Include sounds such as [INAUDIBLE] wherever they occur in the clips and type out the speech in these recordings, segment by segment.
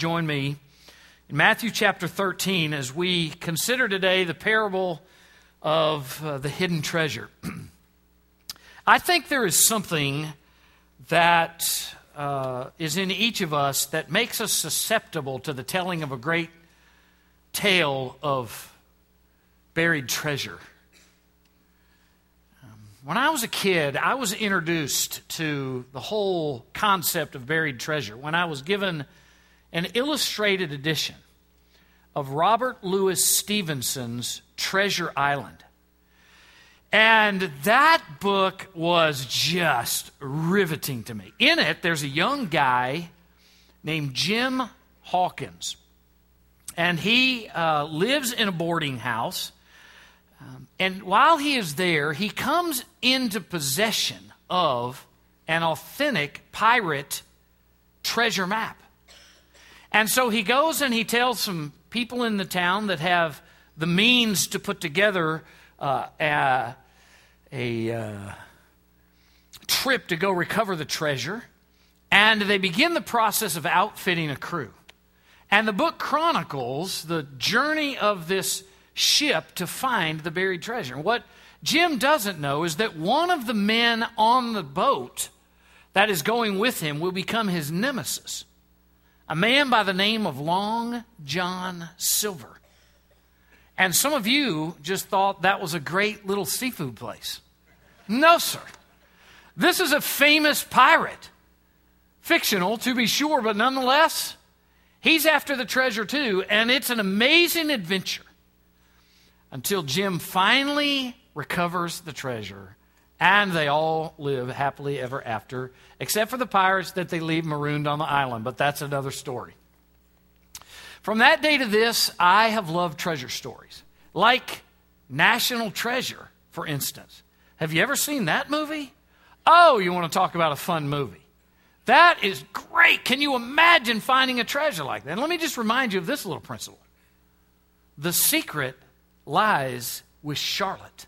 Join me in Matthew chapter 13 as we consider today the parable of uh, the hidden treasure. [CLEARS THROAT] I think there is something that uh, is in each of us that makes us susceptible to the telling of a great tale of buried treasure. Um, when I was a kid, I was introduced to the whole concept of buried treasure when I was given an illustrated edition of Robert Louis Stevenson's Treasure Island. And that book was just riveting to me. In it, there's a young guy named Jim Hawkins. And he uh, lives in a boarding house. Um, and while he is there, he comes into possession of an authentic pirate treasure map. And so he goes and he tells some people in the town that have the means to put together uh, a, a uh, trip to go recover the treasure. And they begin the process of outfitting a crew. And the book chronicles the journey of this ship to find the buried treasure. What Jim doesn't know is that one of the men on the boat that is going with him will become his nemesis a man by the name of Long John Silver. And some of you just thought that was a great little seafood place. No, sir. This is a famous pirate. Fictional, to be sure, but nonetheless, he's after the treasure too, and it's an amazing adventure until Jim finally recovers the treasure and they all live happily ever after, except for the pirates that they leave marooned on the island, but that's another story. From that day to this, I have loved treasure stories, like National Treasure, for instance. Have you ever seen that movie? Oh, you want to talk about a fun movie. That is great. Can you imagine finding a treasure like that? And let me just remind you of this little principle the secret lies with Charlotte.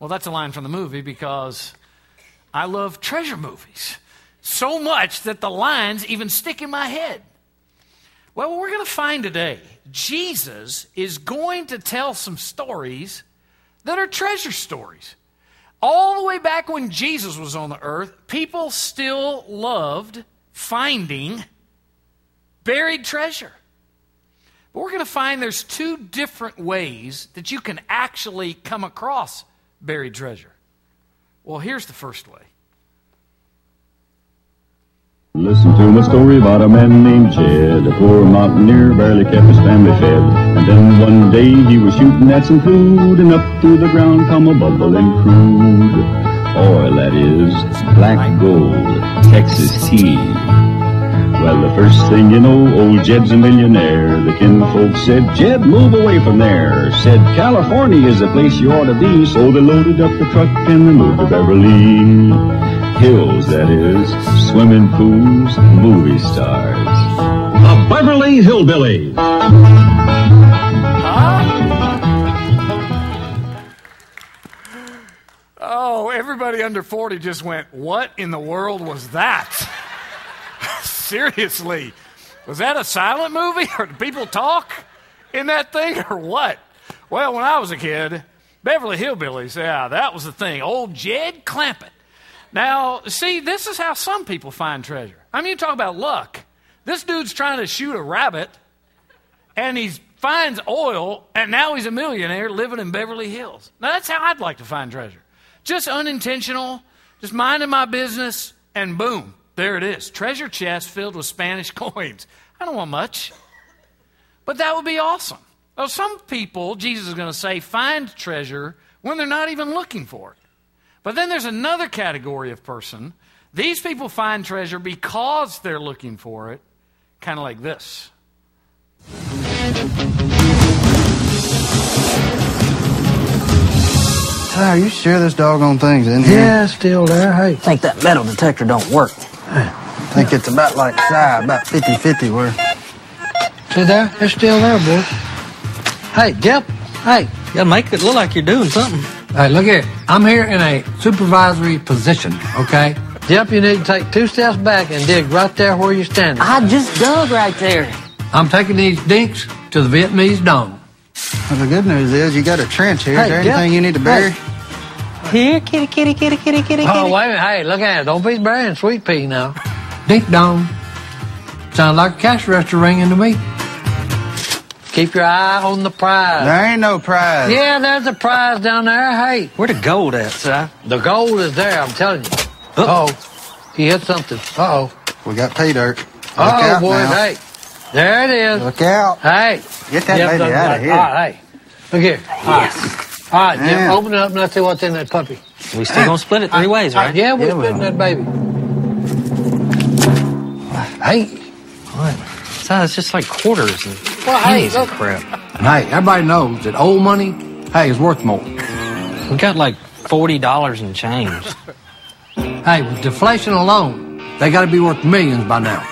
Well, that's a line from the movie because I love treasure movies so much that the lines even stick in my head. Well, we're going to find today, Jesus is going to tell some stories that are treasure stories. All the way back when Jesus was on the earth, people still loved finding buried treasure. But we're going to find there's two different ways that you can actually come across buried treasure? Well, here's the first way. Listen to my story about a man named Jed, a poor mountaineer, barely kept his family fed. And then one day he was shooting at some food, and up through the ground come a bubbling crude. Oil, that is, black gold, Texas tea. Well, the first thing you know, old Jed's a millionaire. The kinfolk said, Jed, move away from there. Said, California is the place you ought to be. So they loaded up the truck and they moved to Beverly Hills, that is. Swimming pools, movie stars. The Beverly Hillbillies. Oh, everybody under 40 just went, What in the world was that? Seriously, was that a silent movie [LAUGHS] or did people talk in that thing or what? Well, when I was a kid, Beverly Hillbillies, yeah, that was the thing. Old Jed Clampett. Now, see, this is how some people find treasure. I mean, you talk about luck. This dude's trying to shoot a rabbit and he finds oil and now he's a millionaire living in Beverly Hills. Now, that's how I'd like to find treasure. Just unintentional, just minding my business, and boom, there it is treasure chest filled with Spanish [LAUGHS] coins. I don't want much, but that would be awesome. Well, some people, Jesus is going to say, find treasure when they're not even looking for it. But then there's another category of person. These people find treasure because they're looking for it, kind of like this. Ty, are you sure this doggone thing's in here? Yeah, it's still there. Hey. think that metal detector don't work. I think it's about like Si, about 50-50 worth. See there? It's still there, boy. Hey, Jep. Hey, you gotta make it look like you're doing something. Hey, look here. I'm here in a supervisory position, okay? Yep, you need to take two steps back and dig right there where you're standing. I just dug right there. I'm taking these dinks to the Vietnamese dome. Well, the good news is you got a trench here. Hey, is there yeah. anything you need to bury? Here, kitty, kitty, kitty, kitty, kitty, kitty. Oh, kitty. wait a minute. Hey, look at it. Don't be burying sweet pea now. Dink dong. Sounds like a cash register ringing to me. Keep your eye on the prize. There ain't no prize. Yeah, there's a prize down there. Hey, Where the gold at, Si? the gold is there, I'm telling you. Uh-oh. He hit something. Uh-oh. We got pay dirt. Look Uh-oh, out boys. now. Hey, there it is. Look out. Hey. Get that Yep, baby out of here. All right, hey. Look here. Ah. All right. All right, Jim, Yeah. open it up and let's see what's in that puppy. We still gonna split it three uh, ways, All right? Yeah, we're Yeah, we splitting are. that baby. Hey. Si, it's just like quarters and Well, hey, pennies and look. crap. And hey, everybody knows that old money, hey, is worth more. We got like forty dollars in change. Hey, with deflation alone, they got to be worth millions by now.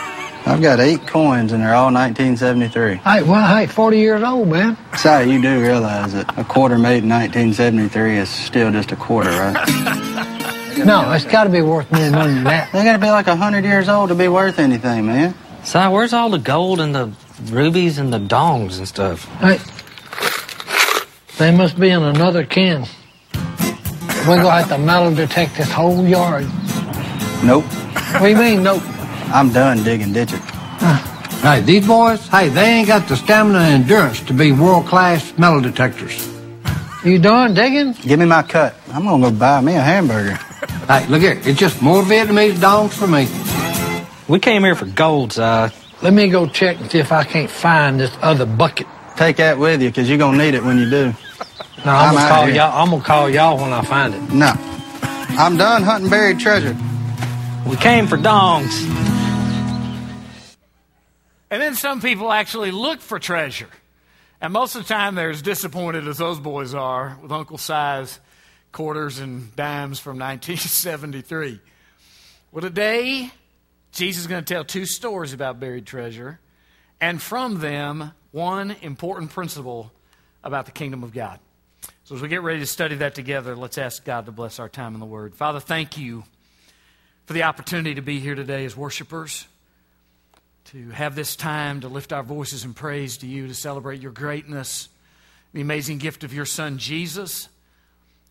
I've got eight coins and they're all 1973. Hey, well, hey, 40 years old, man. Si, you do realize that a quarter made in 1973 is still just a quarter, right? [LAUGHS] No, it's got to be worth more money than that. they gotta be like 100 years old to be worth anything, man. Si, where's all the gold and the rubies and the dongs and stuff? Hey, they must be in another can. We're going to have to metal detect this whole yard. Nope. What do you mean, nope? I'm done digging ditches. Hey, these boys, hey, they ain't got the stamina and endurance to be world class metal detectors. You done digging? Give me my cut. I'm gonna go buy me a hamburger. Hey, look here, it's just more Vietnamese dongs for me. We came here for gold, Si. Uh, Let me go check and see if I can't find this other bucket. Take that with you, because you're gonna need it when you do. No, I'm, I'm gonna call here. y'all. I'm gonna call y'all when I find it. No. I'm done hunting buried treasure. We came for dongs. And then some people actually look for treasure. And most of the time, they're as disappointed as those boys are with Uncle Si's quarters and dimes from [LAUGHS] 1973. Well, today, Jesus is going to tell two stories about buried treasure, and from them, one important principle about the kingdom of God. So, as we get ready to study that together, let's ask God to bless our time in the Word. Father, thank you for the opportunity to be here today as worshipers to have this time to lift our voices in praise to you, to celebrate your greatness, the amazing gift of your Son, Jesus,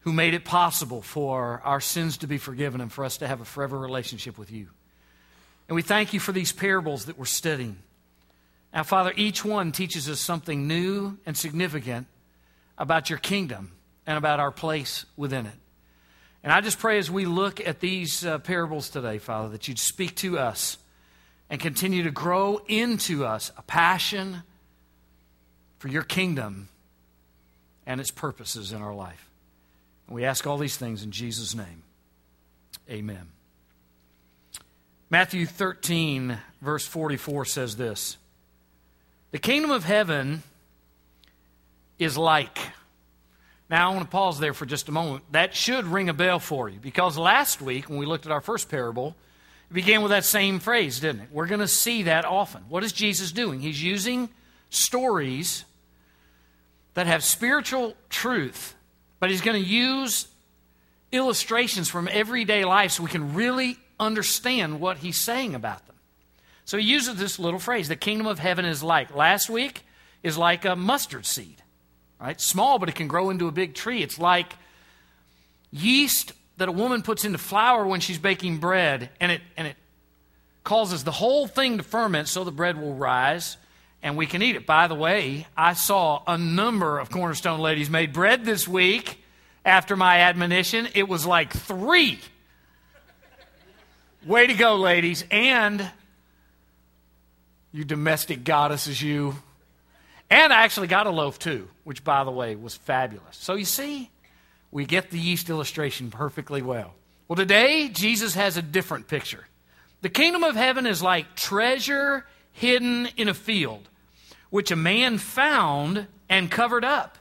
who made it possible for our sins to be forgiven and for us to have a forever relationship with you. And we thank you for these parables that we're studying. Now, Father, each one teaches us something new and significant about your kingdom and about our place within it. And I just pray as we look at these uh, parables today, Father, that you'd speak to us and continue to grow into us a passion for your kingdom and its purposes in our life. And we ask all these things in Jesus' name. Amen. Matthew 13, verse 44 says this The kingdom of heaven is like. Now, I want to pause there for just a moment. That should ring a bell for you because last week, when we looked at our first parable, it began with that same phrase, didn't it? We're going to see that often. What is Jesus doing? He's using stories that have spiritual truth, but he's going to use illustrations from everyday life so we can really understand what he's saying about them. So he uses this little phrase the kingdom of heaven is like. Last week is like a mustard seed, right? Small, but it can grow into a big tree. It's like yeast that a woman puts into flour when she's baking bread, and it, and it causes the whole thing to ferment so the bread will rise and we can eat it. By the way, I saw a number of Cornerstone ladies made bread this week after my admonition. It was like three. Way to go, ladies. And you domestic goddesses, you. And I actually got a loaf too, which, by the way, was fabulous. So you see, we get the yeast illustration perfectly well. Well, today, Jesus has a different picture. The kingdom of heaven is like treasure hidden in a field, which a man found and covered up.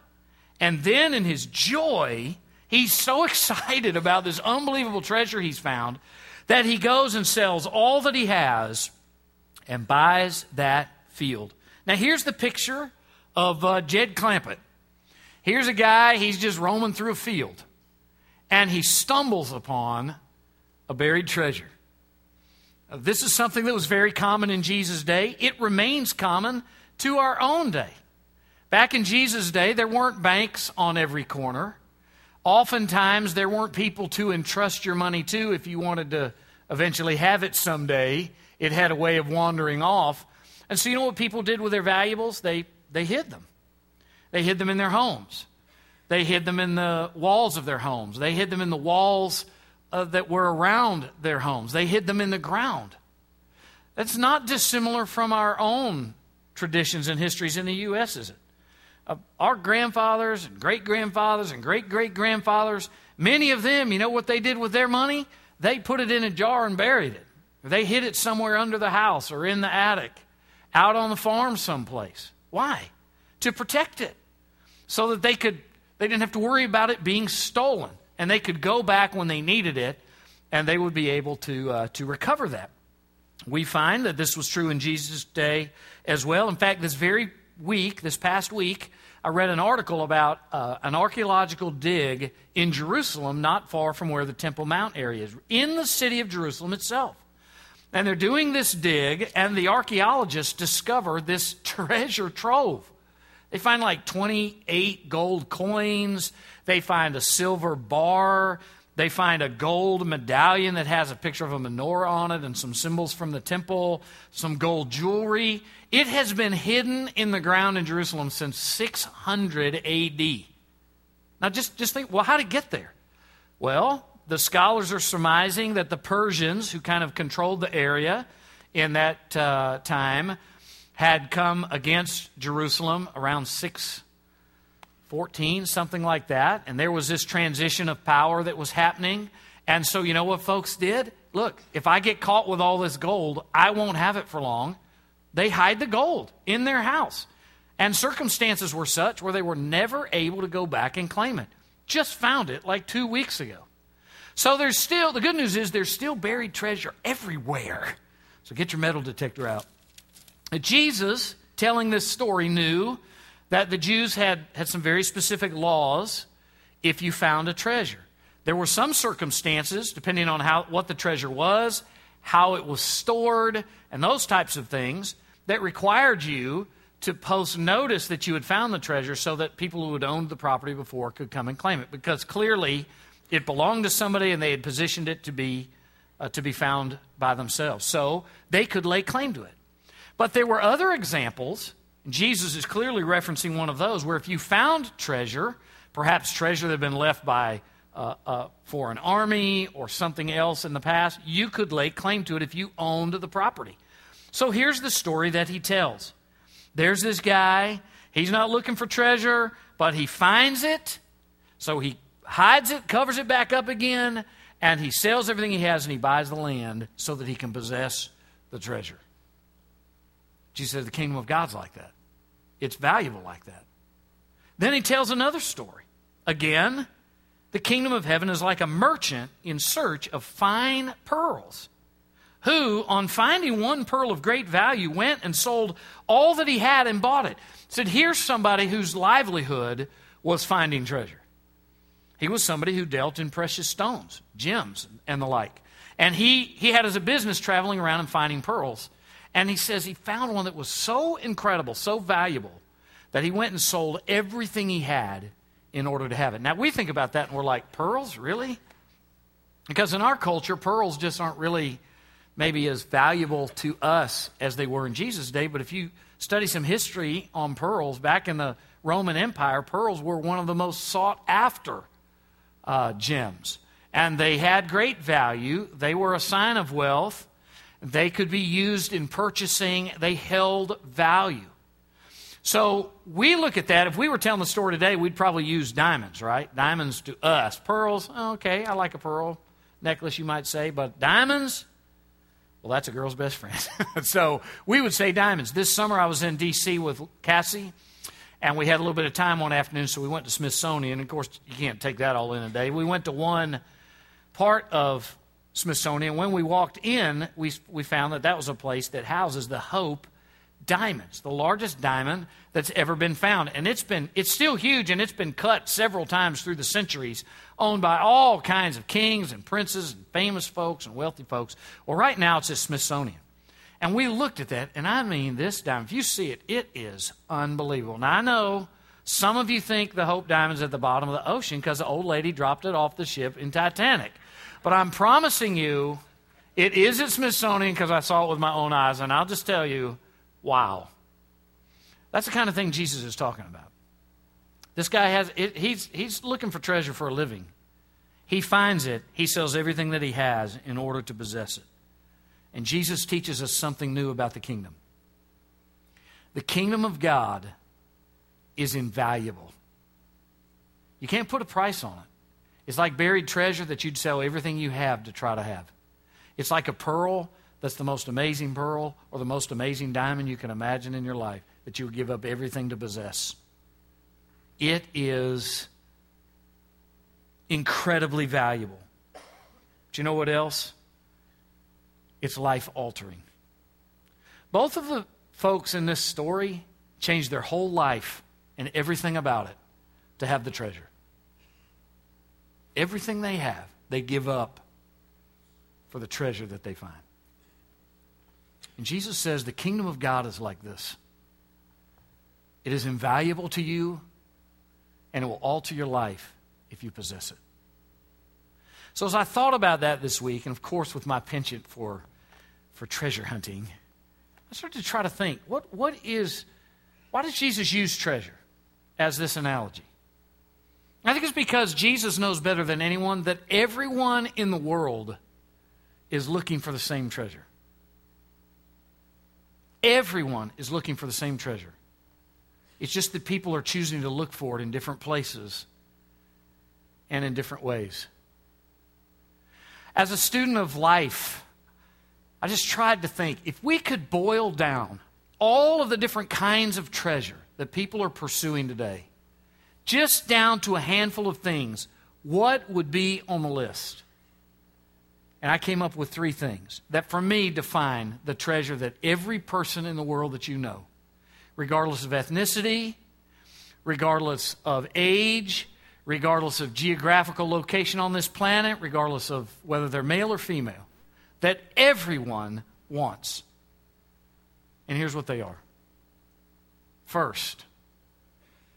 And then, in his joy, he's so [LAUGHS] excited about this unbelievable treasure he's found that he goes and sells all that he has and buys that field. Now, here's the picture of uh, Jed Clampett. Here's a guy, he's just roaming through a field, and he stumbles upon a buried treasure. This is something that was very common in Jesus' day. It remains common to our own day. Back in Jesus' day, there weren't banks on every corner. Oftentimes, there weren't people to entrust your money to if you wanted to eventually have it someday. It had a way of wandering off. And so, you know what people did with their valuables? They, they hid them. They hid them in their homes. They hid them in the walls of their homes. They hid them in the walls uh, that were around their homes. They hid them in the ground. That's not dissimilar from our own traditions and histories in the U.S., is it? Uh, our grandfathers and great grandfathers and great great grandfathers, many of them, you know what they did with their money? They put it in a jar and buried it. They hid it somewhere under the house or in the attic, out on the farm someplace. Why? To protect it. So that they could they didn't have to worry about it being stolen. And they could go back when they needed it and they would be able to, uh, to recover that. We find that this was true in Jesus' day as well. In fact, this very week, this past week, I read an article about uh, an archaeological dig in Jerusalem, not far from where the Temple Mount area is, in the city of Jerusalem itself. And they're doing this dig, and the archaeologists discover this [LAUGHS] treasure trove. They find like 28 gold coins. They find a silver bar. They find a gold medallion that has a picture of a menorah on it and some symbols from the temple, some gold jewelry. It has been hidden in the ground in Jerusalem since 600 AD. Now, just, just think well, how did it get there? Well, the scholars are surmising that the Persians, who kind of controlled the area in that uh, time, had come against Jerusalem around 614, something like that. And there was this transition of power that was happening. And so, you know what folks did? Look, if I get caught with all this gold, I won't have it for long. They hide the gold in their house. And circumstances were such where they were never able to go back and claim it. Just found it like two weeks ago. So there's still, the good news is there's still buried treasure everywhere. So get your metal detector out. Jesus, telling this story, knew that the Jews had, had some very specific laws if you found a treasure. There were some circumstances, depending on how, what the treasure was, how it was stored, and those types of things, that required you to post notice that you had found the treasure so that people who had owned the property before could come and claim it. Because clearly it belonged to somebody and they had positioned it to be, uh, to be found by themselves. So they could lay claim to it. But there were other examples. Jesus is clearly referencing one of those where if you found treasure, perhaps treasure that had been left by uh, a foreign army or something else in the past, you could lay claim to it if you owned the property. So here's the story that he tells. There's this guy. He's not looking for treasure, but he finds it. So he hides it, covers it back up again, and he sells everything he has and he buys the land so that he can possess the treasure. Jesus said the kingdom of God's like that. It's valuable like that. Then he tells another story. Again, the kingdom of heaven is like a merchant in search of fine pearls, who, on finding one pearl of great value, went and sold all that he had and bought it. Said, Here's somebody whose livelihood was finding treasure. He was somebody who dealt in precious stones, gems, and the like. And he, he had as a business traveling around and finding pearls. And he says he found one that was so incredible, so valuable, that he went and sold everything he had in order to have it. Now, we think about that and we're like, pearls? Really? Because in our culture, pearls just aren't really maybe as valuable to us as they were in Jesus' day. But if you study some history on pearls, back in the Roman Empire, pearls were one of the most sought after uh, gems. And they had great value, they were a sign of wealth. They could be used in purchasing, they held value. So we look at that. If we were telling the story today, we'd probably use diamonds, right? Diamonds to us. Pearls, oh, okay, I like a pearl necklace, you might say, but diamonds, well, that's a girl's best friend. [LAUGHS] so we would say diamonds. This summer I was in D.C. with Cassie, and we had a little bit of time one afternoon, so we went to Smithsonian. And of course, you can't take that all in a day. We went to one part of Smithsonian. When we walked in, we, we found that that was a place that houses the Hope diamonds, the largest diamond that's ever been found. And it's been it's still huge and it's been cut several times through the centuries, owned by all kinds of kings and princes and famous folks and wealthy folks. Well, right now it's at Smithsonian. And we looked at that, and I mean this diamond, if you see it, it is unbelievable. Now I know some of you think the Hope Diamond's at the bottom of the ocean because the old lady dropped it off the ship in Titanic. But I'm promising you, it is at Smithsonian because I saw it with my own eyes, and I'll just tell you, Wow. That's the kind of thing Jesus is talking about. This guy has, it, he's, he's looking for treasure for a living. He finds it, he sells everything that he has in order to possess it. And Jesus teaches us something new about the kingdom. The kingdom of God is invaluable. You can't put a price on it. It's like buried treasure that you'd sell everything you have to try to have. It's like a pearl that's the most amazing pearl or the most amazing diamond you can imagine in your life that you would give up everything to possess. It is incredibly valuable. Do you know what else? It's life altering. Both of the folks in this story changed their whole life and everything about it to have the treasure. Everything they have, they give up for the treasure that they find. And Jesus says the kingdom of God is like this it is invaluable to you, and it will alter your life if you possess it. So, as I thought about that this week, and of course, with my penchant for, for treasure hunting, I started to try to think what, what is, why does Jesus use treasure as this analogy? I think it's because Jesus knows better than anyone that everyone in the world is looking for the same treasure. Everyone is looking for the same treasure. It's just that people are choosing to look for it in different places and in different ways. As a student of life, I just tried to think if we could boil down all of the different kinds of treasure that people are pursuing today, just down to a handful of things, what would be on the list? And I came up with three things that for me define the treasure that every person in the world that you know, regardless of ethnicity, regardless of age, regardless of geographical location on this planet, regardless of whether they're male or female, that everyone wants. And here's what they are first,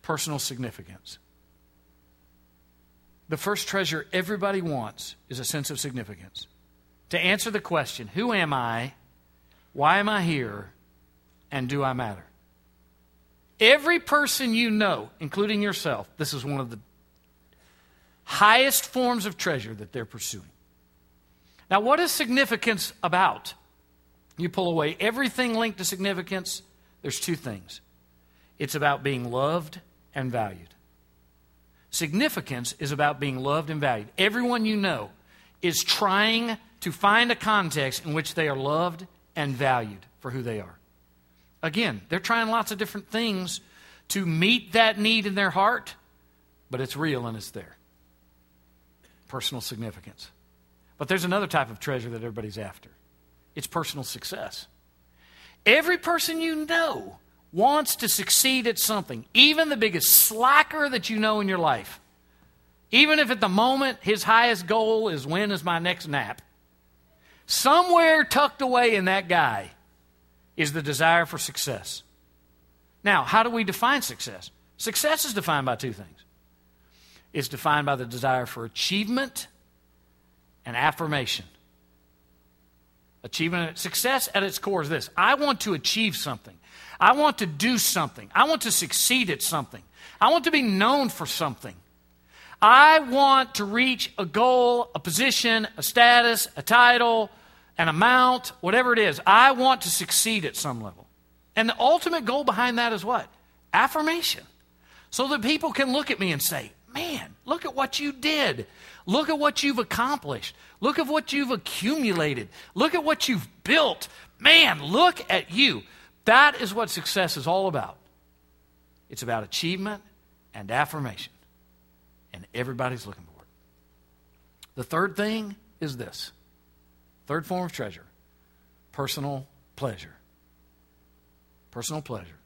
personal significance. The first treasure everybody wants is a sense of significance to answer the question Who am I? Why am I here? And do I matter? Every person you know, including yourself, this is one of the highest forms of treasure that they're pursuing. Now, what is significance about? You pull away everything linked to significance, there's two things it's about being loved and valued. Significance is about being loved and valued. Everyone you know is trying to find a context in which they are loved and valued for who they are. Again, they're trying lots of different things to meet that need in their heart, but it's real and it's there. Personal significance. But there's another type of treasure that everybody's after it's personal success. Every person you know wants to succeed at something, even the biggest slacker that you know in your life. Even if at the moment his highest goal is when is my next nap, Somewhere tucked away in that guy is the desire for success. Now, how do we define success? Success is defined by two things it's defined by the desire for achievement and affirmation. Achievement, success at its core is this I want to achieve something. I want to do something. I want to succeed at something. I want to be known for something. I want to reach a goal, a position, a status, a title, an amount, whatever it is. I want to succeed at some level. And the ultimate goal behind that is what? Affirmation. So that people can look at me and say, man, look at what you did. Look at what you've accomplished. Look at what you've accumulated. Look at what you've built. Man, look at you. That is what success is all about. It's about achievement and affirmation. And everybody's looking for it. The third thing is this Third form of treasure personal pleasure. Personal pleasure.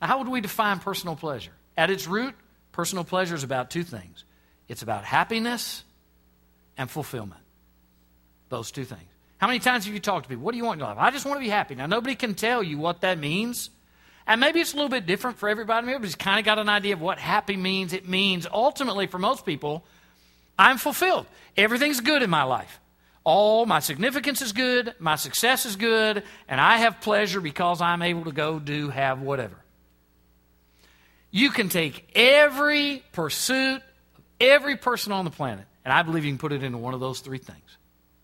Now, how would we define personal pleasure? At its root, personal pleasure is about two things it's about happiness and fulfillment. Those two things. How many times have you talked to people? What do you want in your life? I just want to be happy. Now, nobody can tell you what that means. And maybe it's a little bit different for everybody. Maybe everybody's kind of got an idea of what happy means. It means, ultimately, for most people, I'm fulfilled. Everything's good in my life. All my significance is good, my success is good, and I have pleasure because I'm able to go do, have whatever. You can take every pursuit of every person on the planet, and I believe you can put it into one of those three things.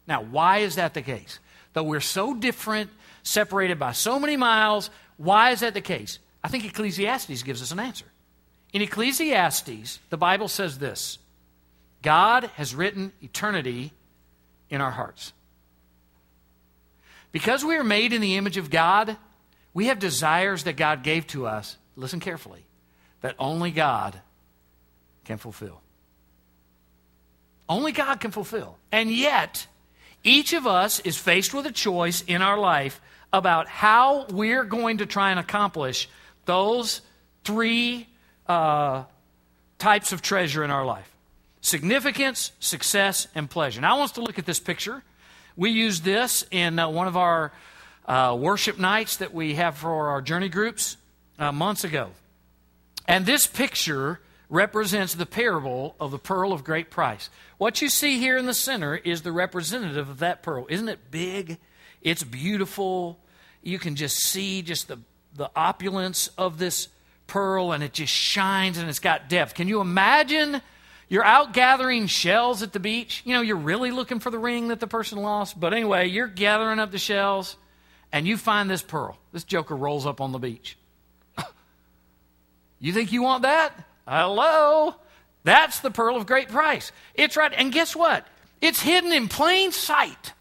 Now, why is that the case? Though we're so different, separated by so many miles, why is that the case? I think Ecclesiastes gives us an answer. In Ecclesiastes, the Bible says this God has written eternity in our hearts. Because we are made in the image of God, we have desires that God gave to us, listen carefully, that only God can fulfill. Only God can fulfill. And yet, each of us is faced with a choice in our life about how we're going to try and accomplish those three uh, types of treasure in our life significance, success, and pleasure. Now, I want us to look at this picture. We used this in uh, one of our uh, worship nights that we have for our journey groups uh, months ago. And this picture represents the parable of the pearl of great price. What you see here in the center is the representative of that pearl. Isn't it big? It's beautiful. You can just see just the, the opulence of this pearl, and it just shines and it's got depth. Can you imagine? You're out gathering shells at the beach. You know, you're really looking for the ring that the person lost. But anyway, you're gathering up the shells and you find this pearl. This joker rolls up on the beach. [COUGHS] you think you want that? Hello? That's the pearl of great price. It's right. And guess what? It's hidden in plain sight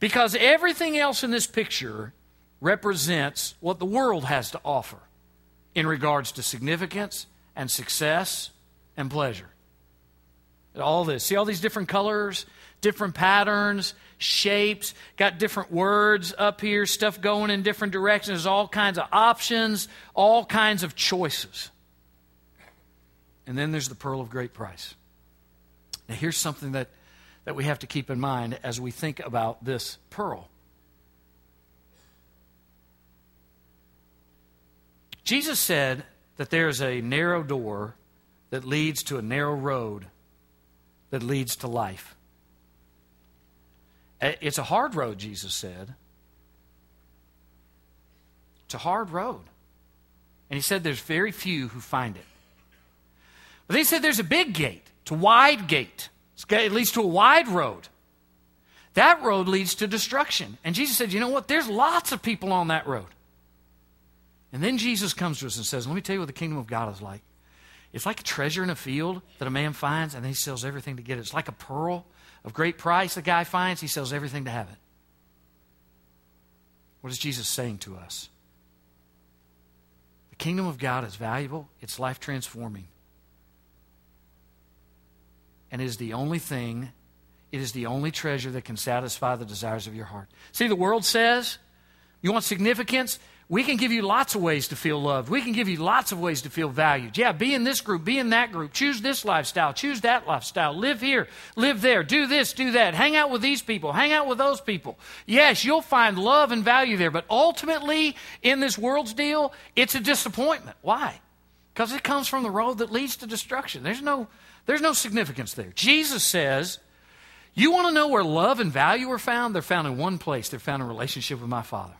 because everything else in this picture represents what the world has to offer in regards to significance and success and pleasure. All this. See all these different colors, different patterns, shapes, got different words up here, stuff going in different directions, all kinds of options, all kinds of choices. And then there's the pearl of great price. Now, here's something that, that we have to keep in mind as we think about this pearl. Jesus said that there is a narrow door that leads to a narrow road that leads to life. Uh, it's a hard road, Jesus said. It's a hard road. And he said there's very few who find it. But they said there's a big gate, it's a wide gate. It leads to a wide road. That road leads to destruction. And Jesus said, You know what? There's lots of people on that road. And then Jesus comes to us and says, Let me tell you what the kingdom of God is like. It's like a treasure in a field that a man finds and then he sells everything to get it. It's like a pearl of great price the guy finds, he sells everything to have it. What is Jesus saying to us? The kingdom of God is valuable, it's life transforming and is the only thing, it is the only treasure that can satisfy the desires of your heart. See, the world says, you want significance? We can give you lots of ways to feel loved. We can give you lots of ways to feel valued. Yeah, be in this group, be in that group, choose this lifestyle, choose that lifestyle, live here, live there, do this, do that, hang out with these people, hang out with those people. Yes, you'll find love and value there, but ultimately, in this world's deal, it's a disappointment. Why? Because it comes from the road that leads to destruction. There's no there's no significance there. Jesus says, You want to know where love and value are found? They're found in one place. They're found in relationship with my Father,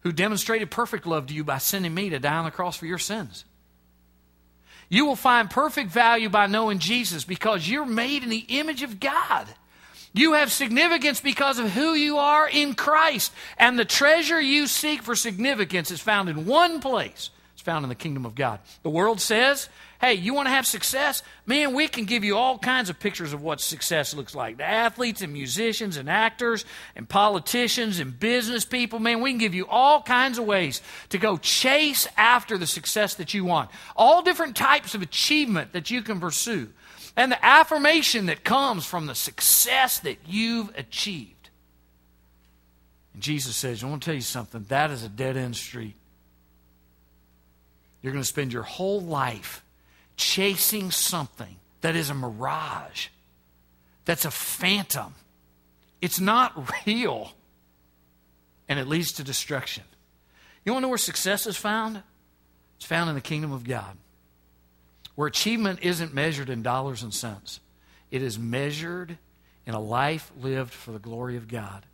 who demonstrated perfect love to you by sending me to die on the cross for your sins. You will find perfect value by knowing Jesus because you're made in the image of God. You have significance because of who you are in Christ. And the treasure you seek for significance is found in one place. It's found in the kingdom of God. The world says Hey, you want to have success? Man, we can give you all kinds of pictures of what success looks like. The athletes and musicians and actors and politicians and business people, man, we can give you all kinds of ways to go chase after the success that you want. All different types of achievement that you can pursue. And the affirmation that comes from the success that you've achieved. And Jesus says, I want to tell you something. That is a dead end street. You're going to spend your whole life chasing something that is a mirage, that's a phantom. It's not [LAUGHS] real. And it leads to destruction. You want to know where success is found? It's found in the kingdom of God, where achievement isn't measured in dollars and cents, it is measured in a life lived for the glory of God.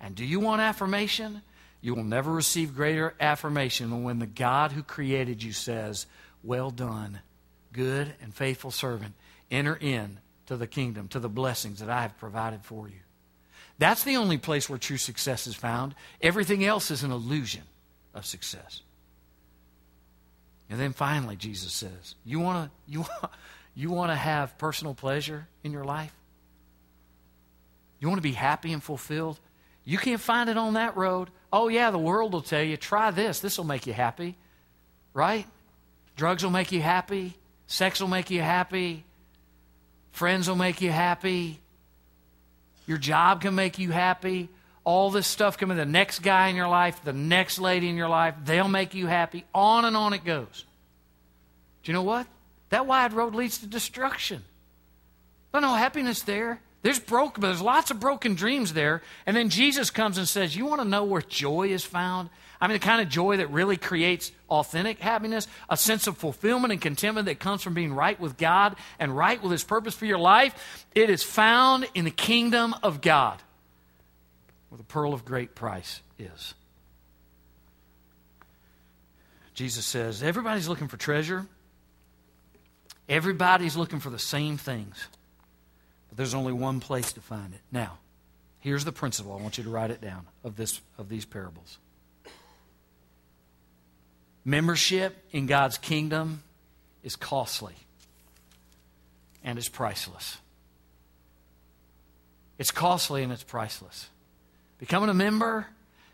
And do you want affirmation? You will never receive greater affirmation than when the God who created you says, Well done, good and faithful servant. Enter in to the kingdom, to the blessings that I have provided for you. That's the only place where true success is found. Everything else is an illusion of success. And then finally, Jesus says, You want to you, [LAUGHS] want you want to have personal pleasure in your life? You want to be happy and fulfilled? You can't find it on that road. Oh, yeah, the world will tell you, try this. This will make you happy. Right? Drugs will make you happy. Sex will make you happy. Friends will make you happy. Your job can make you happy. All this stuff coming, the next guy in your life, the next lady in your life, they'll make you happy. On and on it goes. Do you know what? That wide road leads to destruction. There's no happiness there. There's broken, but there's lots of broken dreams there. And then Jesus comes and says, You want to know where joy is found? I mean, the kind of joy that really creates authentic happiness, a sense of fulfillment and contentment that comes from being right with God and right with His purpose for your life. It is found in the kingdom of God, where the pearl of great price is. Jesus says, Everybody's looking for treasure, everybody's looking for the same things. But there's only one place to find it. Now, here's the principle. I want you to write it down of this of these parables. Membership in God's kingdom is costly and it's priceless. It's costly and it's priceless. Becoming a member,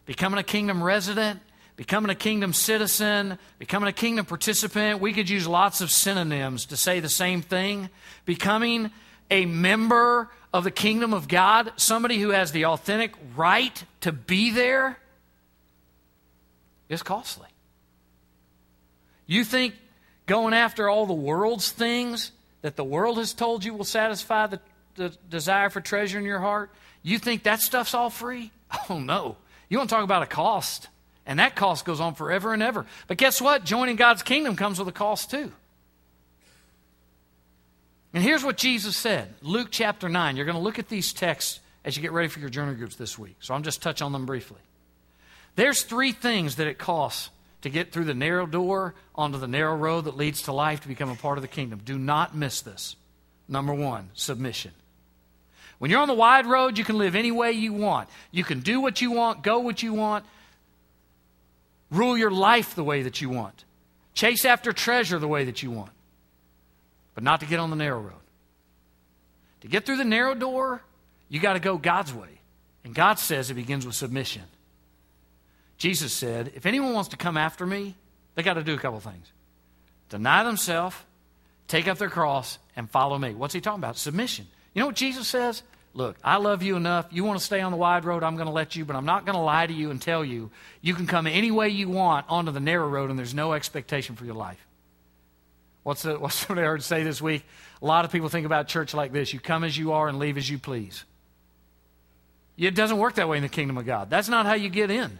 becoming a kingdom resident, becoming a kingdom citizen, becoming a kingdom participant, we could use lots of synonyms to say the same thing. Becoming a member of the kingdom of God, somebody who has the authentic right to be there, is costly. You think going after all the world's things that the world has told you will satisfy the, the desire for treasure in your heart, you think that stuff's all free? [LAUGHS] Oh, no. You want to talk about a cost. And that cost goes on forever and ever. But guess what? Joining God's kingdom comes with a cost too. And here's what Jesus said Luke chapter 9. You're going to look at these texts as you get ready for your journey groups this week. So I'm just touch on them briefly. There's three things that it costs to get through the narrow door onto the narrow road that leads to life to become a part of the kingdom. Do not miss this. Number one, submission. When you're on the wide road, you can live any way you want. You can do what you want, go what you want, rule your life the way that you want, chase after treasure the way that you want but not to get on the narrow road. To get through the narrow door, you got to go God's way. And God says it begins with submission. Jesus said, if anyone wants to come after me, they got to do a couple things deny themselves, take up their cross, and follow me. What's he talking about? Submission. You know what Jesus says? Look, I love you enough. You want to stay on the wide road, I'm going to let you, but I'm not going to lie to you and tell you you can come any way you want onto the narrow road and there's no expectation for your life. What's, the, [LAUGHS] what's what I heard say this week? A lot of people think about church like this you come as you are and leave as you please. It doesn't work that way in the kingdom of God. That's not how you get in.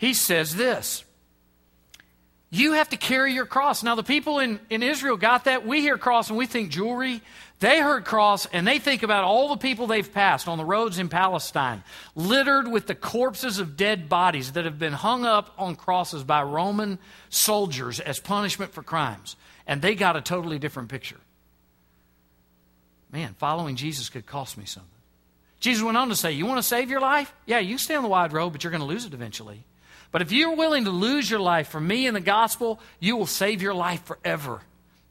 He says this you have to carry your cross. Now, the people in, in Israel got that. We hear cross and we think jewelry. They heard cross and they think about all the people they've passed on the roads in Palestine, littered with the corpses of dead bodies that have been hung up on crosses by Roman soldiers as punishment for crimes. And they got a totally different picture. Man, following Jesus could cost me something. Jesus went on to say, You want to save your life? Yeah, you stay on the wide road, but you're going to lose it eventually. But if you're willing to lose your life for me and the gospel, you will save your life forever.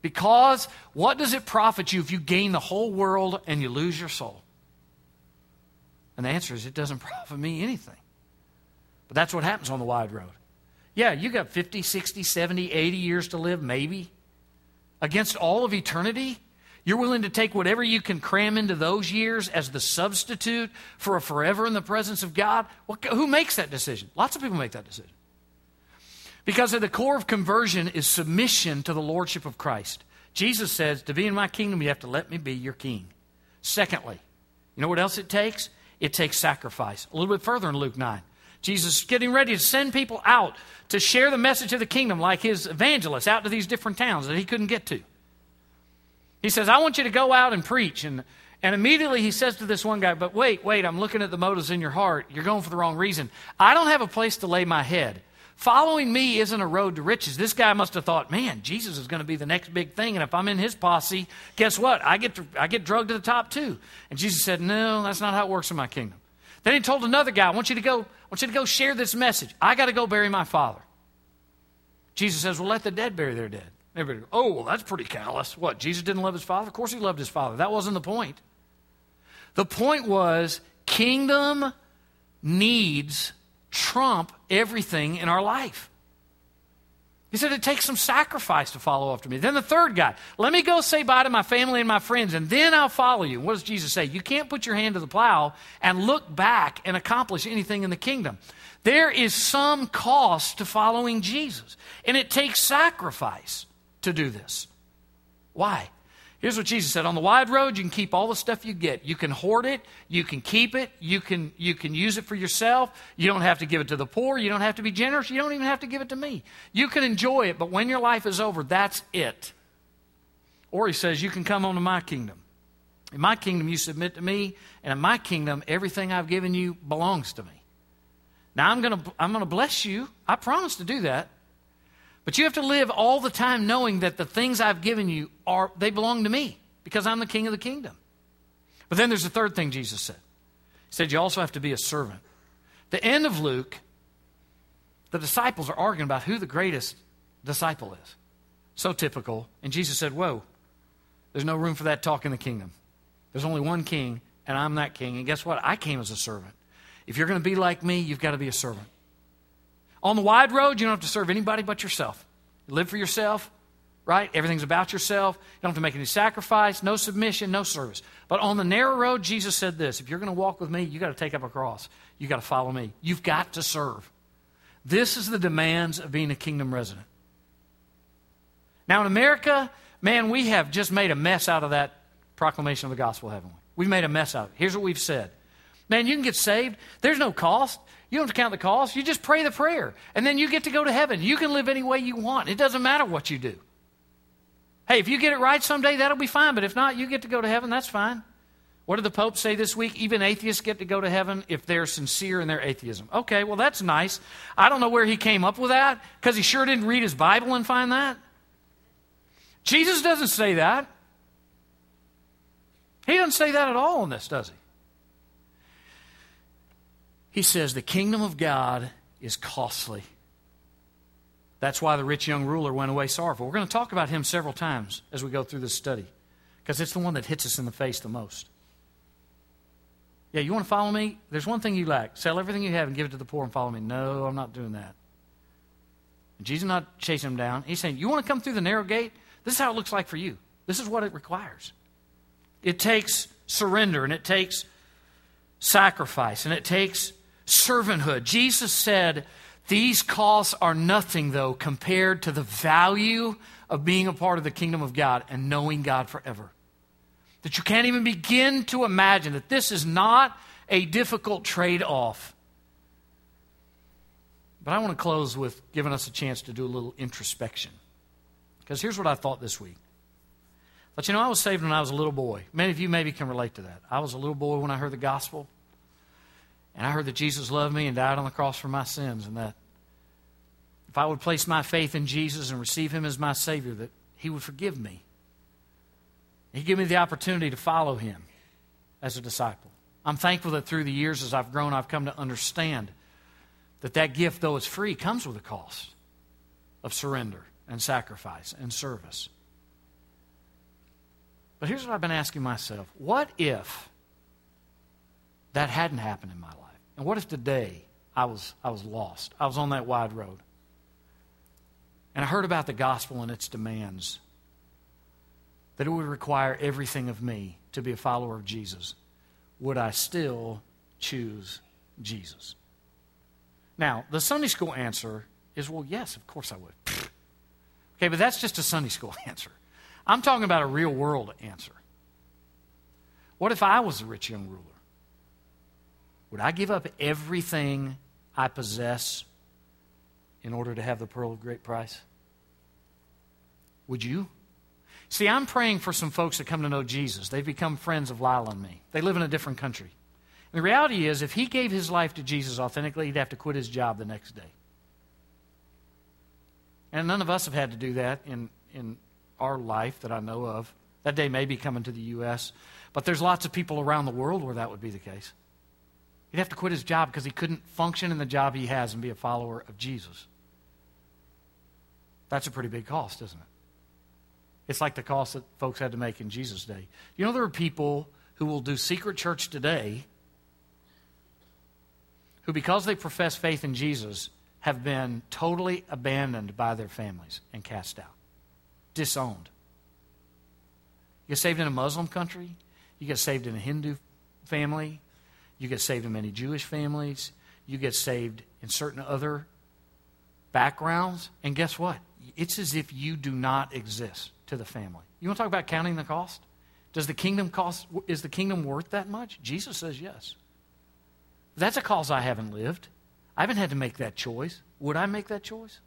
Because what does it profit you if you gain the whole world and you lose your soul? And the answer is it doesn't [LAUGHS] profit me anything. But that's what happens on the wide road. Yeah, you got 50, 60, 70, 80 years to live, maybe. Against all of eternity, You're willing to take whatever you can cram into those years as the substitute for a forever in the presence of God? What, who makes that decision? Lots of people make that decision. Because at the core of conversion is submission to the lordship of Christ. Jesus says, To be in my kingdom, you have to let me be your king. Secondly, you know what else it takes? It takes sacrifice. A little bit further in Luke 9. Jesus is getting ready to send people out to share the message of the kingdom, like his evangelists, out to these different towns that he couldn't get to. He says, I want you to go out and preach. And, and immediately he says to this one guy, But wait, wait, I'm looking at the motives in your heart. You're going for the wrong reason. I don't have a place to lay my head. Following me isn't a road to riches. This guy must have thought, man, Jesus is going to be the next big thing. And if I'm in his posse, guess what? I get, to, I get drugged to the top too. And Jesus said, no, that's not how it works in my kingdom. Then he told another guy, I want you to go, I want you to go share this message. I got to go bury my father. Jesus says, well, let the dead bury their dead. Everybody, oh, well, that's pretty callous. What, Jesus didn't love his father? Of course he loved his father. That wasn't the point. The point was kingdom needs trump everything in our life. He said it takes some sacrifice to follow after me. Then the third guy, let me go say bye to my family and my friends, and then I'll follow you. What does Jesus say? You can't put your hand to the plow and look back and accomplish anything in the kingdom. There is some cost to following Jesus, and it takes sacrifice to do this. Why? Here's what Jesus said on the wide road, you can keep all the stuff you get. You can hoard it, you can keep it, you can, you can use it for yourself. You don't have to give it to the poor, you don't have to be generous, you don't even have to give it to me. You can enjoy it, but when your life is over, that's it. Or he says, You can come onto my kingdom. In my kingdom, you submit to me, and in my kingdom, everything I've given you belongs to me. Now, I'm going to I'm going to bless you. I promise to do that. But you have to live all the time knowing that the things I've given you are they belong to me because I'm the king of the kingdom. But then there's the third thing Jesus said. He said you also have to be a servant. The end of Luke, the disciples are arguing about who the greatest disciple is. So typical. And Jesus said, Whoa, there's no room for that talk in the kingdom. There's only one king, and I'm that king. And guess what? I came as a servant. If you're going to be like me, you've got to be a servant. On the wide road, you don't have to serve anybody but yourself. You live for yourself, right? Everything's about yourself. You don't have to make any sacrifice, no submission, no service. But on the narrow road, Jesus said this if you're going to walk with me, you've got to take up a cross. You've got to follow me. You've got to serve. This is the demands of being a kingdom resident. Now, in America, man, we have just made a mess out of that proclamation of the gospel, haven't we? We've made a mess out of it. Here's what we've said Man, you can get saved. There's no cost. You don't have to count the cost. You just pray the prayer. And then you get to go to heaven. You can live any way you want. It doesn't matter what you do. Hey, if you get it right someday, that'll be fine. But if not, you get to go to heaven. That's fine. What did the Pope say this week? Even atheists get to go to heaven if they're sincere in their atheism. Okay, well, that's nice. I don't know where he came up with that because he sure didn't read his Bible and find that. Jesus doesn't say that. He doesn't say that at all in this, does he? He says the kingdom of God is costly. That's why the rich young ruler went away sorrowful. We're going to talk about him several times as we go through this study because it's the one that hits us in the face the most. Yeah, you want to follow me? There's one thing you lack. Sell everything you have and give it to the poor and follow me. No, I'm not doing that. And Jesus not chasing him down. He's saying, You want to come through the narrow gate? This is how it looks like for you. This is what it requires. It takes surrender and it takes sacrifice and it takes servanthood. Jesus said, These costs are nothing, though, compared to the value of being a part of the kingdom of God and knowing God forever. That you can't even begin to imagine that this is not a difficult trade off. But I want to close with giving us a chance to do a little introspection. Because here's what I thought this week. But you know, I was saved when I was a little boy. Many of you maybe can relate to that. I was a little boy when I heard the gospel. And I heard that Jesus loved me and died on the cross for my sins, and that if I would place my faith in Jesus and receive Him as my Savior, that He would forgive me. He'd give me the opportunity to follow Him as a disciple. I'm thankful that through the years as I've grown, I've come to understand that that gift, though it's free, comes with a cost of surrender and sacrifice and service. But here's what I've been asking myself what if that hadn't happened in my life? And what if today I was, I was lost? I was on that wide road. And I heard about the gospel and its demands. that it would require everything of me to be a follower of Jesus, would I still choose Jesus? Now, the Sunday school answer is well, yes, of course I would. [LAUGHS] Okay, but that's just a Sunday school [LAUGHS] answer. I'm talking about a real world answer. What if I was a rich young ruler? Would I give up everything I possess in order to have the pearl of great price? Would you? See, I'm praying for some folks that come to know Jesus. They've become friends of Lila and me. They live in a different country. And the reality is, if he gave his life to Jesus authentically, he'd have to quit his job the next day. And none of us have had to do that in, in our life that I know of. That day may be coming to the U.S., but there's lots of people around the world where that would be the case. He'd have to quit his job because he couldn't function in the job he has and be a follower of Jesus. That's a pretty big cost, isn't it? It's like the cost that folks had to make in Jesus' day. You know, there are people who will do secret church today who, because they profess faith in Jesus, have been totally abandoned by their families and cast out, disowned. You get saved in a Muslim country, you get saved in a Hindu family, you get saved in many Jewish families, you get saved in certain other backgrounds, and guess what? It's as if you do not exist to the family. You want to talk about counting the cost? Does the kingdom cost is the kingdom worth that much? Jesus says yes. That's a cause I haven't lived. I haven't had to make that choice. Would I make that choice?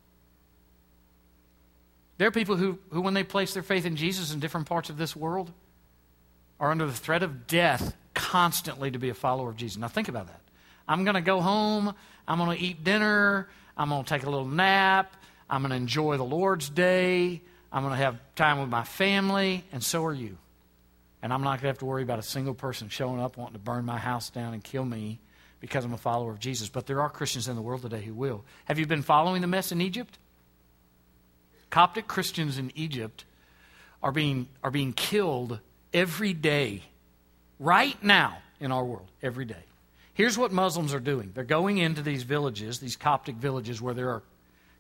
There are people who, who, when they place their faith in Jesus in different parts of this world, are under the threat of death constantly to be a follower of Jesus. Now, think about that. I'm going to go home. I'm going to eat dinner. I'm going to take a little nap. I'm going to enjoy the Lord's day. I'm going to have time with my family, and so are you. And I'm not going to have to worry about a single person showing up wanting to burn my house down and kill me because I'm a follower of Jesus. But there are Christians in the world today who will. Have you been following the mess in Egypt? Coptic Christians in Egypt are being, are being killed every day, right now in our world, every day. Here's what Muslims are doing they're going into these villages, these Coptic villages, where there are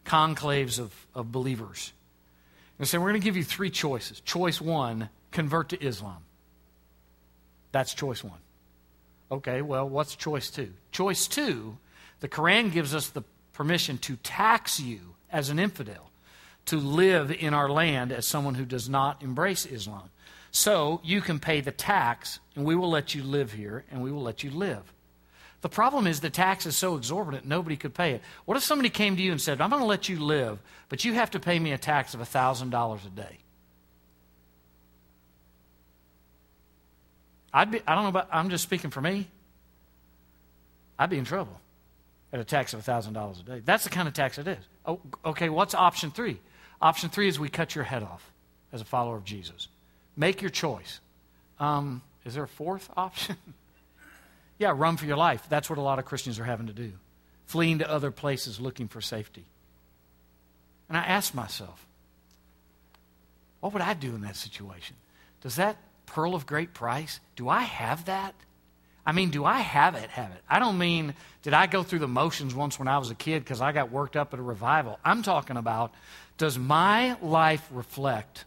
conclaves of, of believers. And say, We're going to give you three choices. Choice one, convert to Islam. That's choice one. Okay, well, what's choice two? Choice two, the Quran gives us the permission to tax you as an infidel, to live in our land as someone who does not embrace Islam. So you can pay the tax, and we will let you live here, and we will let you live. The problem is the tax is so exorbitant, nobody could pay it. What if somebody came to you and said, I'm going to let you live, but you have to pay me a tax of $1,000 a day? I'd be, I don't know about, I'm just speaking for me. I'd be in trouble at a tax of $1,000 a day. That's the kind of tax it is. Oh, okay, what's option three? Option three is we cut your head off as a follower of Jesus. Make your choice. Um, is there a fourth [LAUGHS] option? Yeah, run for your life. That's what a lot of Christians are having to do, fleeing to other places looking for safety. And I ask myself, what would I do in that situation? Does that pearl of great price, do I have that? I mean, do I have it? Have it? I don't mean, did I go through the motions once when I was a kid because I got worked up at a revival? I'm talking about, does my life reflect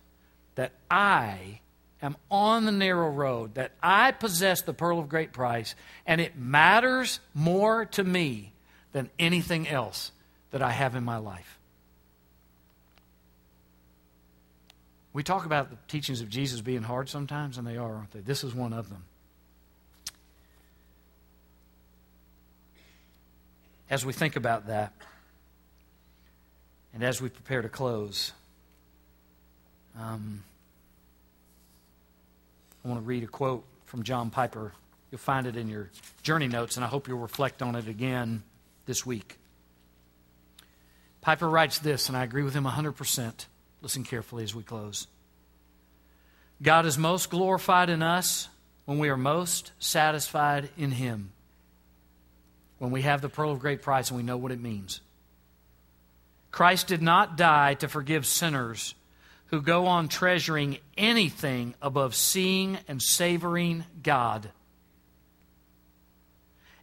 that I am on the narrow road, that I possess the pearl of great price, and it matters more to me than anything else that I have in my life. We talk about the teachings of Jesus being hard sometimes, and they are, aren't they? This is one of them. As we think about that, and as we prepare to close, um, I want to read a quote from John Piper. You'll find it in your journey notes, and I hope you'll reflect on it again this week. Piper writes this, and I agree with him 100%. Listen carefully as we close. God is most glorified in us when we are most satisfied in Him. When we have the pearl of great price and we know what it means. Christ did not die to forgive sinners who go on treasuring anything above seeing and savoring God.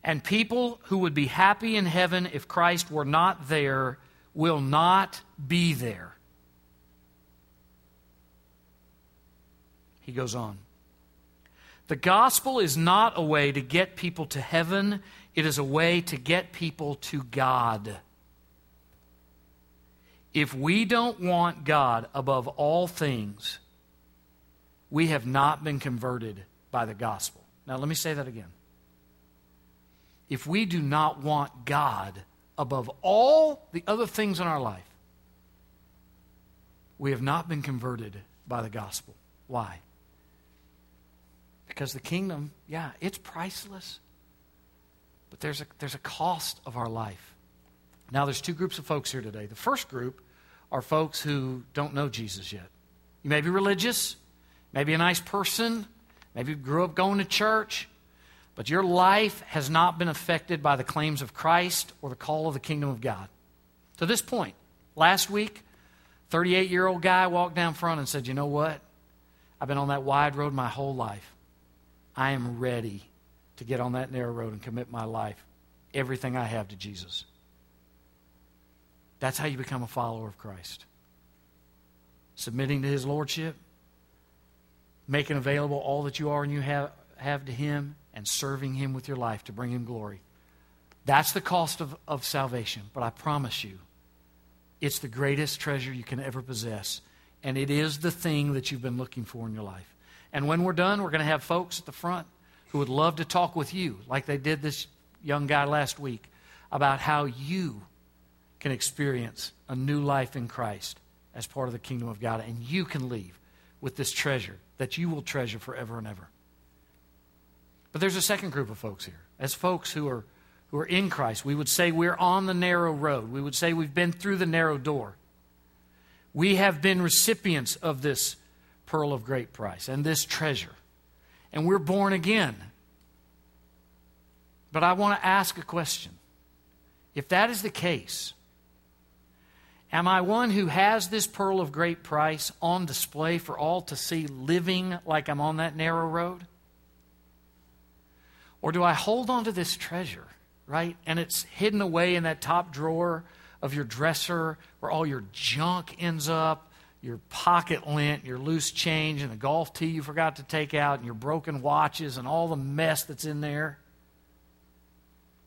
And people who would be happy in heaven if Christ were not there will not be there. he goes on. The gospel is not a way to get people to heaven, it is a way to get people to God. If we don't want God above all things, we have not been converted by the gospel. Now, let me say that again. If we do not want God above all the other things in our life, we have not been converted by the gospel. Why? Because the kingdom, yeah, it's priceless. But there's a, there's a cost of our life. Now, there's two groups of folks here today. The first group are folks who don't know Jesus yet. You may be religious, maybe a nice person, maybe you grew up going to church, but your life has not been affected by the claims of Christ or the call of the kingdom of God. To this point, last week, 38 year old guy walked down front and said, You know what? I've been on that wide road my whole life. I am ready to get on that narrow road and commit my life, everything I have to Jesus. That's how you become a follower of Christ. Submitting to his lordship, making available all that you are and you have, have to him, and serving him with your life to bring him glory. That's the cost of, of salvation. But I promise you, it's the greatest treasure you can ever possess. And it is the thing that you've been looking for in your life. And when we're done, we're going to have folks at the front who would love to talk with you, like they did this young guy last week, about how you can experience a new life in Christ as part of the kingdom of God. And you can leave with this treasure that you will treasure forever and ever. But there's a second group of folks here. As folks who are, who are in Christ, we would say we're on the narrow road. We would say we've been through the narrow door. We have been recipients of this pearl of great price and this treasure. And we're born again. But I want to ask a question. If that is the case, Am I one who has this pearl of great price on display for all to see, living like I'm on that narrow road? Or do I hold on to this treasure, right? And it's hidden away in that top drawer of your dresser where all your junk ends up your pocket lint, your loose change, and the golf tee you forgot to take out, and your broken watches, and all the mess that's in there.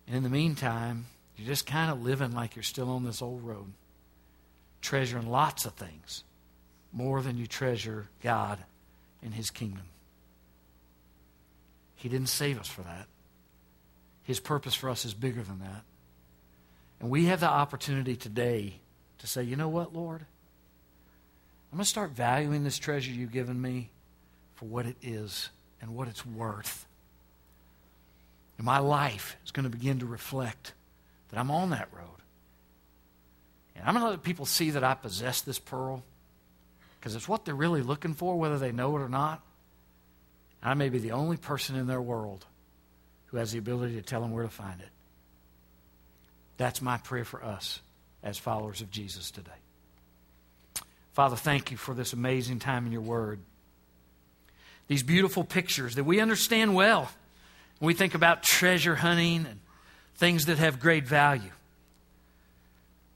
And in the meantime, you're just kind of living like you're still on this old road treasuring lots of things more than you treasure God and His kingdom. He didn't save us for that. His purpose for us is bigger than that. And we have the opportunity today to say, you know what, Lord? I'm going to start valuing this treasure you've given me for what it is and what it's worth. And my life is going to begin to reflect that I'm on that road. And I'm going to let people see that I possess this pearl because it's what they're really looking for, whether they know it or not. I may be the only person in their world who has the ability to tell them where to find it. That's my prayer for us as followers of Jesus today. Father, thank you for this amazing time in your word. These beautiful pictures that we understand well when we think about treasure hunting and things that have great value.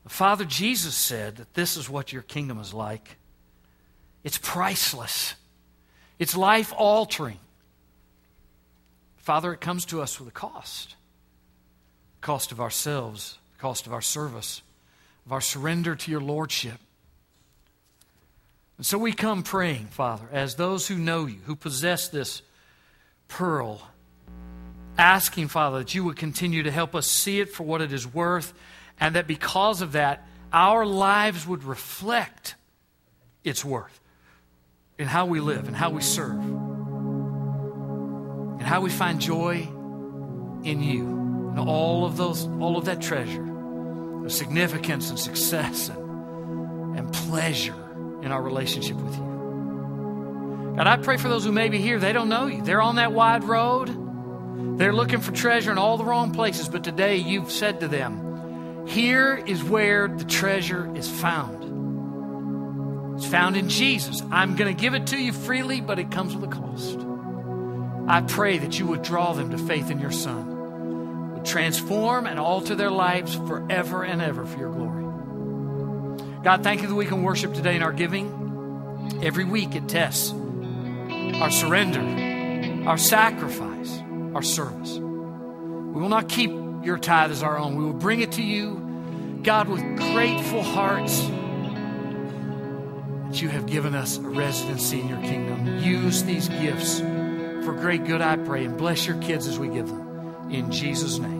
Father Jesus said that this is what your kingdom is like. It's priceless. It's life altering. Father, it comes to us with a cost. The cost of ourselves, the cost of our service, of our surrender to your lordship. And so we come praying, Father, as those who know you, who possess this pearl, asking, Father, that you would continue to help us see it for what it is worth and that because of that, our lives would reflect its worth in how we live and how we serve and how we find joy in you and all of those all of that treasure of significance and success and, and pleasure in our relationship with you. God i pray for those who may be here. They don't know you. They're on that wide road. They're looking for treasure in all the wrong places but today you've said to them here is where the treasure is found. It's found in Jesus. I'm going to give it to you freely, but it comes with a cost. I pray that you would draw them to faith in your Son, would transform and alter their lives forever and ever for your glory. God, thank you that we can worship today in our giving. Every week it tests our surrender, our sacrifice, our service. We will not keep your tithe as our own. We will bring it to you, God, with grateful hearts that you have given us a residency in your kingdom. Use these gifts for great good, I pray, and bless your kids as we give them. In Jesus' name.